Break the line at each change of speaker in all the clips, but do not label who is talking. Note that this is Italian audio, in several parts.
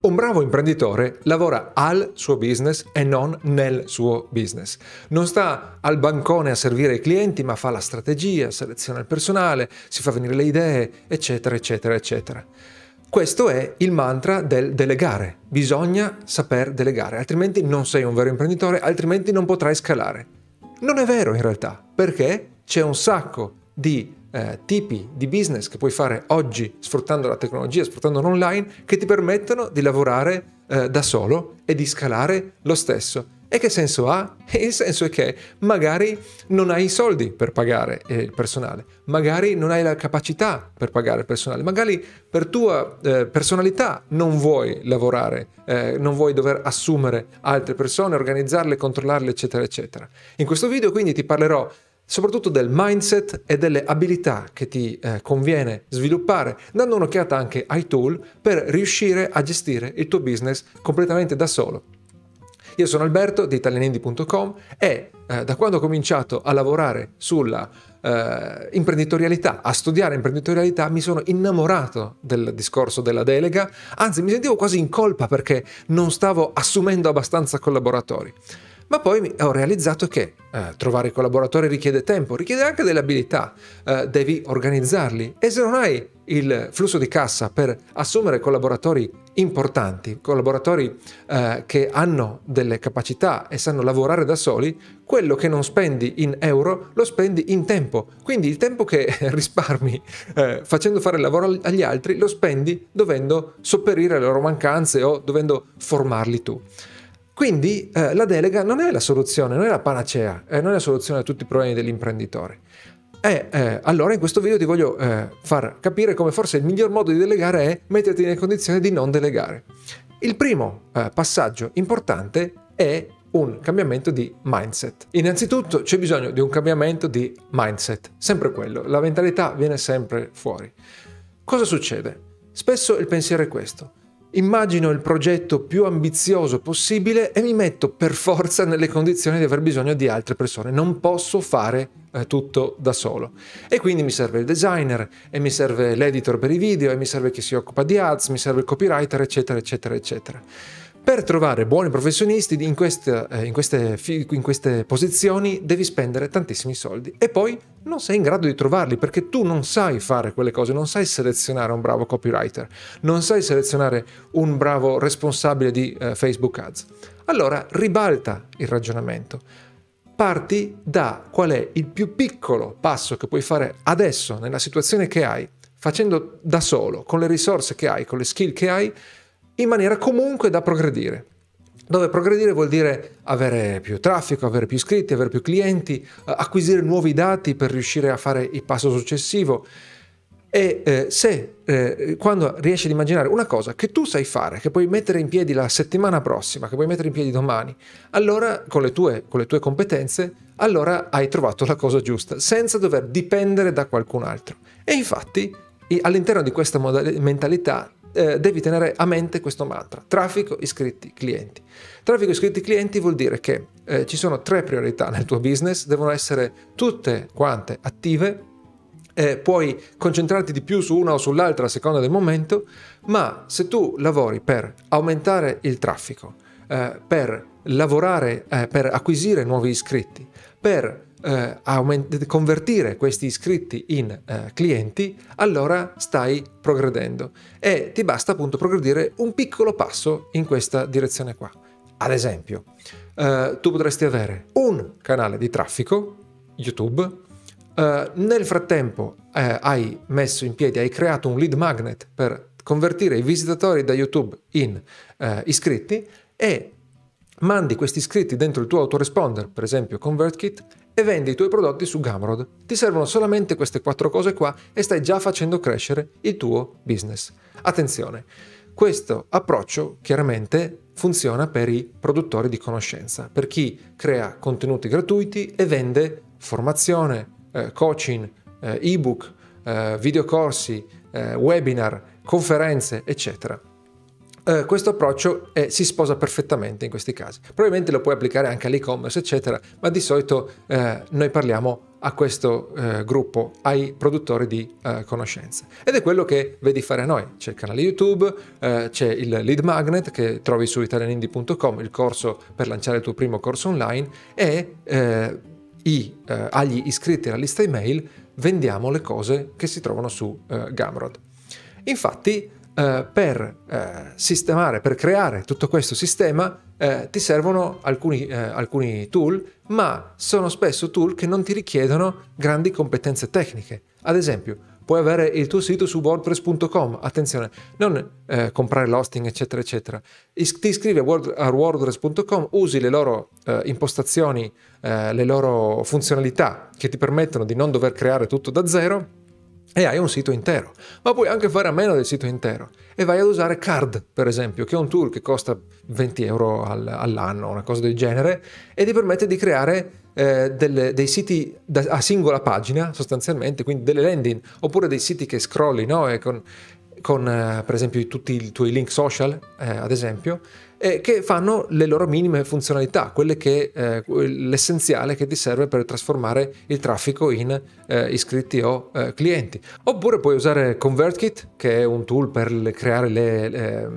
Un bravo imprenditore lavora al suo business e non nel suo business. Non sta al bancone a servire i clienti, ma fa la strategia, seleziona il personale, si fa venire le idee, eccetera, eccetera, eccetera. Questo è il mantra del delegare. Bisogna saper delegare, altrimenti non sei un vero imprenditore, altrimenti non potrai scalare. Non è vero in realtà, perché c'è un sacco di eh, tipi di business che puoi fare oggi sfruttando la tecnologia, sfruttando l'online, che ti permettono di lavorare eh, da solo e di scalare lo stesso. E che senso ha? Il senso è che magari non hai i soldi per pagare eh, il personale, magari non hai la capacità per pagare il personale, magari per tua eh, personalità non vuoi lavorare, eh, non vuoi dover assumere altre persone, organizzarle, controllarle, eccetera, eccetera. In questo video quindi ti parlerò soprattutto del mindset e delle abilità che ti eh, conviene sviluppare, dando un'occhiata anche ai tool per riuscire a gestire il tuo business completamente da solo. Io sono Alberto di italianindi.com e eh, da quando ho cominciato a lavorare sulla eh, imprenditorialità, a studiare imprenditorialità, mi sono innamorato del discorso della delega, anzi mi sentivo quasi in colpa perché non stavo assumendo abbastanza collaboratori. Ma poi ho realizzato che eh, trovare collaboratori richiede tempo, richiede anche delle abilità, eh, devi organizzarli e se non hai il flusso di cassa per assumere collaboratori importanti, collaboratori eh, che hanno delle capacità e sanno lavorare da soli, quello che non spendi in euro lo spendi in tempo. Quindi il tempo che risparmi eh, facendo fare il lavoro agli altri lo spendi dovendo sopperire le loro mancanze o dovendo formarli tu. Quindi eh, la delega non è la soluzione, non è la panacea, eh, non è la soluzione a tutti i problemi dell'imprenditore. E eh, allora in questo video ti voglio eh, far capire come forse il miglior modo di delegare è metterti nelle condizioni di non delegare. Il primo eh, passaggio importante è un cambiamento di mindset. Innanzitutto c'è bisogno di un cambiamento di mindset, sempre quello, la mentalità viene sempre fuori. Cosa succede? Spesso il pensiero è questo immagino il progetto più ambizioso possibile e mi metto per forza nelle condizioni di aver bisogno di altre persone. Non posso fare eh, tutto da solo. E quindi mi serve il designer, e mi serve l'editor per i video, e mi serve chi si occupa di ads, mi serve il copywriter, eccetera, eccetera, eccetera. Per trovare buoni professionisti in queste, eh, in, queste, in queste, posizioni devi spendere tantissimi soldi e poi non sei in grado di trovarli perché tu non sai fare quelle cose, non sai selezionare un bravo copywriter, non sai selezionare un bravo responsabile di eh, Facebook Ads. Allora ribalta il ragionamento. Parti da qual è il più piccolo passo che puoi fare adesso nella situazione che hai, facendo da solo, con le risorse che hai, con le skill che hai, in maniera comunque da progredire. Dove progredire vuol dire avere più traffico, avere più iscritti, avere più clienti, acquisire nuovi dati per riuscire a fare il passo successivo. E eh, se eh, quando riesci ad immaginare una cosa che tu sai fare, che puoi mettere in piedi la settimana prossima, che puoi mettere in piedi domani, allora con le tue, con le tue competenze, allora hai trovato la cosa giusta, senza dover dipendere da qualcun altro. E infatti all'interno di questa mentalità eh, devi tenere a mente questo mantra, traffico, iscritti, clienti. Traffico, iscritti, clienti vuol dire che eh, ci sono tre priorità nel tuo business, devono essere tutte quante attive, eh, puoi concentrarti di più su una o sull'altra a seconda del momento, ma se tu lavori per aumentare il traffico, eh, per lavorare, eh, per acquisire nuovi iscritti, per eh, aument- convertire questi iscritti in eh, clienti, allora stai progredendo e ti basta appunto progredire un piccolo passo in questa direzione qua. Ad esempio, eh, tu potresti avere un canale di traffico, YouTube, Uh, nel frattempo uh, hai messo in piedi, hai creato un lead magnet per convertire i visitatori da YouTube in uh, iscritti e mandi questi iscritti dentro il tuo autoresponder, per esempio ConvertKit, e vendi i tuoi prodotti su Gumroad. Ti servono solamente queste quattro cose qua e stai già facendo crescere il tuo business. Attenzione, questo approccio chiaramente funziona per i produttori di conoscenza, per chi crea contenuti gratuiti e vende formazione, eh, coaching, eh, ebook, eh, videocorsi, eh, webinar, conferenze, eccetera eh, questo approccio è, si sposa perfettamente in questi casi. Probabilmente lo puoi applicare anche all'e-commerce, eccetera, ma di solito eh, noi parliamo a questo eh, gruppo, ai produttori di eh, conoscenze. Ed è quello che vedi fare a noi. C'è il canale YouTube, eh, c'è il lead magnet che trovi su italianindie.com, il corso per lanciare il tuo primo corso online e eh, i, eh, agli iscritti alla lista email vendiamo le cose che si trovano su eh, Gumroad. Infatti, eh, per eh, sistemare, per creare tutto questo sistema, eh, ti servono alcuni, eh, alcuni tool, ma sono spesso tool che non ti richiedono grandi competenze tecniche. Ad esempio, puoi avere il tuo sito su wordpress.com, attenzione, non eh, comprare l'hosting, eccetera, eccetera. Is- ti iscrivi a, word- a wordpress.com, usi le loro eh, impostazioni, eh, le loro funzionalità che ti permettono di non dover creare tutto da zero e hai un sito intero. Ma puoi anche fare a meno del sito intero e vai ad usare Card, per esempio, che è un tool che costa 20 euro all'anno, una cosa del genere, e ti permette di creare eh, delle, dei siti da, a singola pagina, sostanzialmente, quindi delle landing, oppure dei siti che scrolli, no? Con, con eh, per esempio tutti i tuoi link social, eh, ad esempio, eh, che fanno le loro minime funzionalità, che, eh, l'essenziale che ti serve per trasformare il traffico in eh, iscritti o eh, clienti. Oppure puoi usare ConvertKit, che è un tool per le, le, le,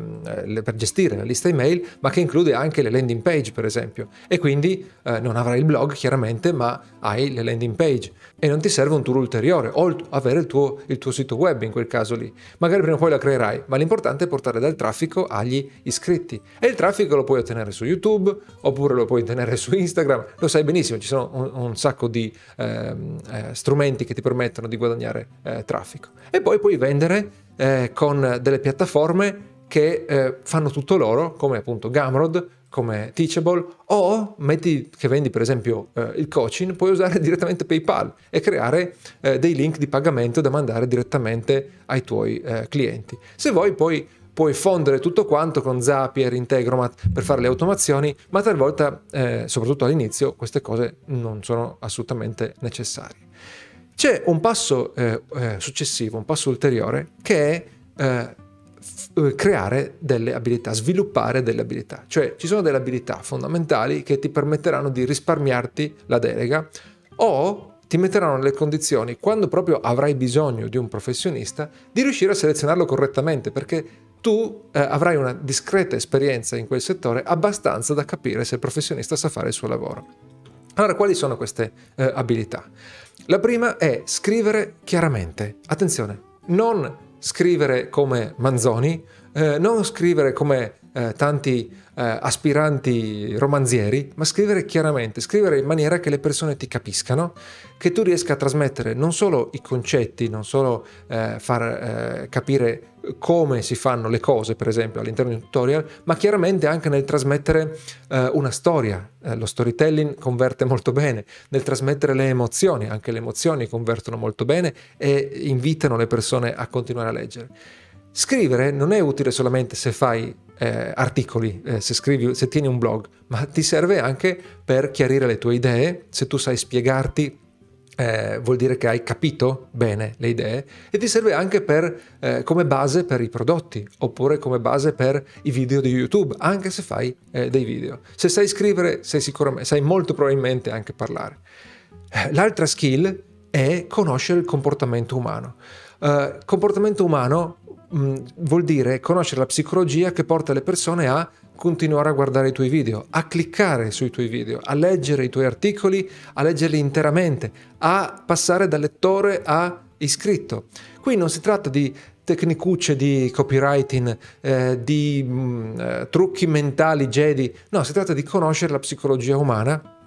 le, per gestire la lista email, ma che include anche le landing page, per esempio. E quindi eh, non avrai il blog, chiaramente, ma hai le landing page. E non ti serve un tool ulteriore, o avere il tuo, il tuo sito web in quel caso lì. Magari prima o poi la creerai, ma l'importante è portare del traffico agli iscritti. E il traffico lo puoi ottenere su YouTube oppure lo puoi ottenere su Instagram, lo sai benissimo, ci sono un, un sacco di eh, eh, strumenti che ti permettono di guadagnare eh, traffico. E poi puoi vendere eh, con delle piattaforme che eh, fanno tutto loro, come appunto Gumroad, come Teachable, o metti che vendi per esempio eh, il coaching, puoi usare direttamente PayPal e creare eh, dei link di pagamento da mandare direttamente ai tuoi clienti. Se vuoi poi puoi fondere tutto quanto con Zapier, Integromat per fare le automazioni, ma talvolta, eh, soprattutto all'inizio, queste cose non sono assolutamente necessarie. C'è un passo eh, eh, successivo, un passo ulteriore, che è eh, f- creare delle abilità, sviluppare delle abilità. Cioè ci sono delle abilità fondamentali che ti permetteranno di risparmiarti la delega o ti metteranno nelle condizioni, quando proprio avrai bisogno di un professionista, di riuscire a selezionarlo correttamente, perché tu eh, avrai una discreta esperienza in quel settore abbastanza da capire se il professionista sa fare il suo lavoro. Allora, quali sono queste eh, abilità? La prima è scrivere chiaramente. Attenzione, non scrivere come Manzoni, eh, non scrivere come eh, tanti eh, aspiranti romanzieri, ma scrivere chiaramente, scrivere in maniera che le persone ti capiscano, che tu riesca a trasmettere non solo i concetti, non solo eh, far eh, capire come si fanno le cose, per esempio, all'interno di un tutorial, ma chiaramente anche nel trasmettere eh, una storia. Eh, lo storytelling converte molto bene, nel trasmettere le emozioni, anche le emozioni convertono molto bene e invitano le persone a continuare a leggere. Scrivere non è utile solamente se fai eh, articoli, eh, se, scrivi, se tieni un blog, ma ti serve anche per chiarire le tue idee, se tu sai spiegarti eh, vuol dire che hai capito bene le idee e ti serve anche per, eh, come base per i prodotti oppure come base per i video di YouTube, anche se fai eh, dei video. Se sai scrivere, sai, sai molto probabilmente anche parlare. Eh, l'altra skill è conoscere il comportamento umano. Uh, comportamento umano mh, mm, vuol dire conoscere la psicologia che porta le persone a continuare a guardare i tuoi video, a cliccare sui tuoi video, a leggere i tuoi articoli, a leggerli interamente, a passare da lettore a iscritto. Qui non si tratta di tecnicucce di copywriting, eh, di mh, mm, eh, trucchi mentali Jedi, no, si tratta di conoscere la psicologia umana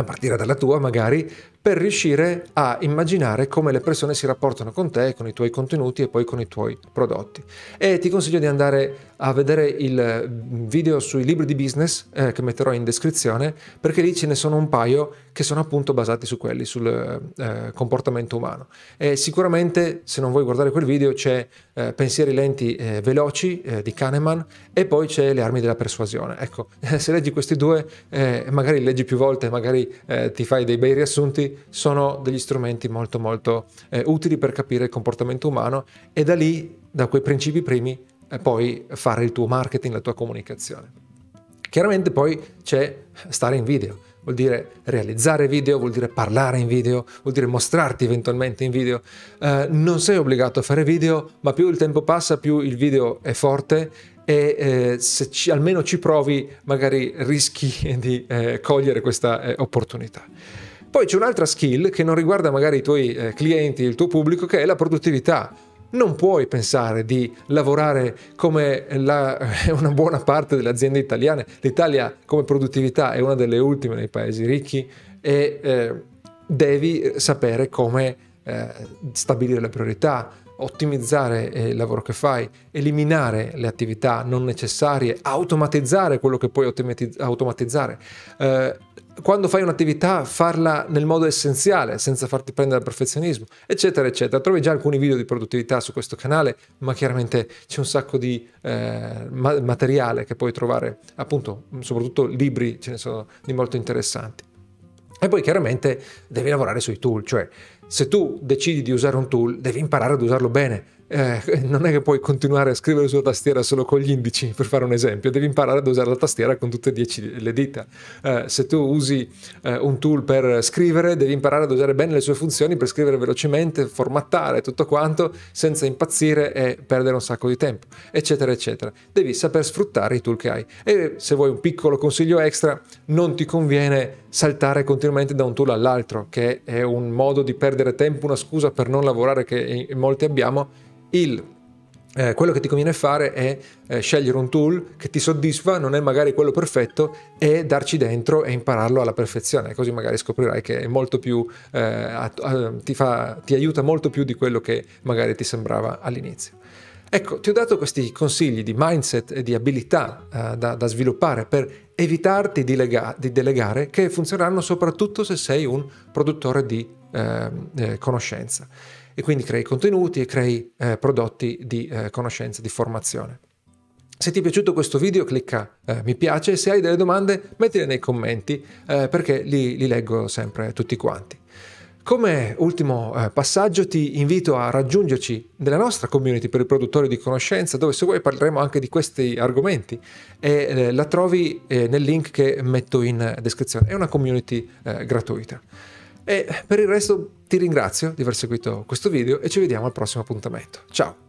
a partire dalla tua magari, per riuscire a immaginare come le persone si rapportano con te, con i tuoi contenuti e poi con i tuoi prodotti. E ti consiglio di andare a vedere il video sui libri di business eh, che metterò in descrizione, perché lì ce ne sono un paio che sono appunto basati su quelli, sul eh, comportamento umano. E sicuramente se non vuoi guardare quel video c'è eh, Pensieri lenti e veloci eh, di Kahneman e poi c'è Le armi della persuasione. Ecco, se leggi questi due, eh, magari leggi più volte, magari eh, ti fai dei bei riassunti, sono degli strumenti molto molto eh, utili per capire il comportamento umano e da lì, da quei principi primi, eh, poi fare il tuo marketing, la tua comunicazione. Chiaramente poi c'è stare in video. Vuol dire realizzare video, vuol dire parlare in video, vuol dire mostrarti eventualmente in video. Uh, non sei obbligato a fare video, ma più il tempo passa, più il video è forte e eh, se ci, almeno ci provi magari rischi di eh, cogliere questa eh, opportunità. Poi c'è un'altra skill che non riguarda magari i tuoi eh, clienti, il tuo pubblico, che è la produttività. Non puoi pensare di lavorare come la, una buona parte delle aziende italiane. L'Italia come produttività è una delle ultime nei paesi ricchi e eh, devi sapere come eh, stabilire le priorità, ottimizzare eh, il lavoro che fai, eliminare le attività non necessarie, automatizzare quello che puoi automatizzare. Eh, quando fai un'attività farla nel modo essenziale, senza farti prendere al perfezionismo, eccetera, eccetera. Trovi già alcuni video di produttività su questo canale, ma chiaramente c'è un sacco di eh, materiale che puoi trovare, appunto, soprattutto libri, ce ne sono di molto interessanti. E poi chiaramente devi lavorare sui tool, cioè se tu decidi di usare un tool devi imparare ad usarlo bene, eh, non è che puoi continuare a scrivere sulla tastiera solo con gli indici, per fare un esempio, devi imparare ad usare la tastiera con tutte e dieci le dita. Eh, se tu usi eh, un tool per scrivere, devi imparare ad usare bene le sue funzioni per scrivere velocemente, formattare tutto quanto, senza impazzire e perdere un sacco di tempo, eccetera, eccetera. Devi saper sfruttare i tool che hai. E se vuoi un piccolo consiglio extra, non ti conviene saltare continuamente da un tool all'altro, che è un modo di perdere tempo, una scusa per non lavorare che in molti abbiamo il, eh, quello che ti conviene fare è eh, scegliere un tool che ti soddisfa, non è magari quello perfetto, e darci dentro e impararlo alla perfezione, così magari scoprirai che è molto più, eh, ti, fa, ti aiuta molto più di quello che magari ti sembrava all'inizio. Ecco, ti ho dato questi consigli di mindset e di abilità eh, da, da, sviluppare per evitarti di, lega, di, delegare che funzioneranno soprattutto se sei un produttore di eh, eh, conoscenza e quindi crei contenuti e crei eh, prodotti di eh, conoscenza, di formazione. Se ti è piaciuto questo video clicca eh, mi piace, se hai delle domande mettile nei commenti eh, perché li, li, leggo sempre tutti quanti. Come ultimo eh, passaggio ti invito a raggiungerci nella nostra community per i produttori di conoscenza dove se vuoi parleremo anche di questi argomenti e eh, la trovi nel link che metto in descrizione. È una community gratuita. E per il resto ti ringrazio di aver seguito questo video e ci vediamo al prossimo appuntamento. Ciao!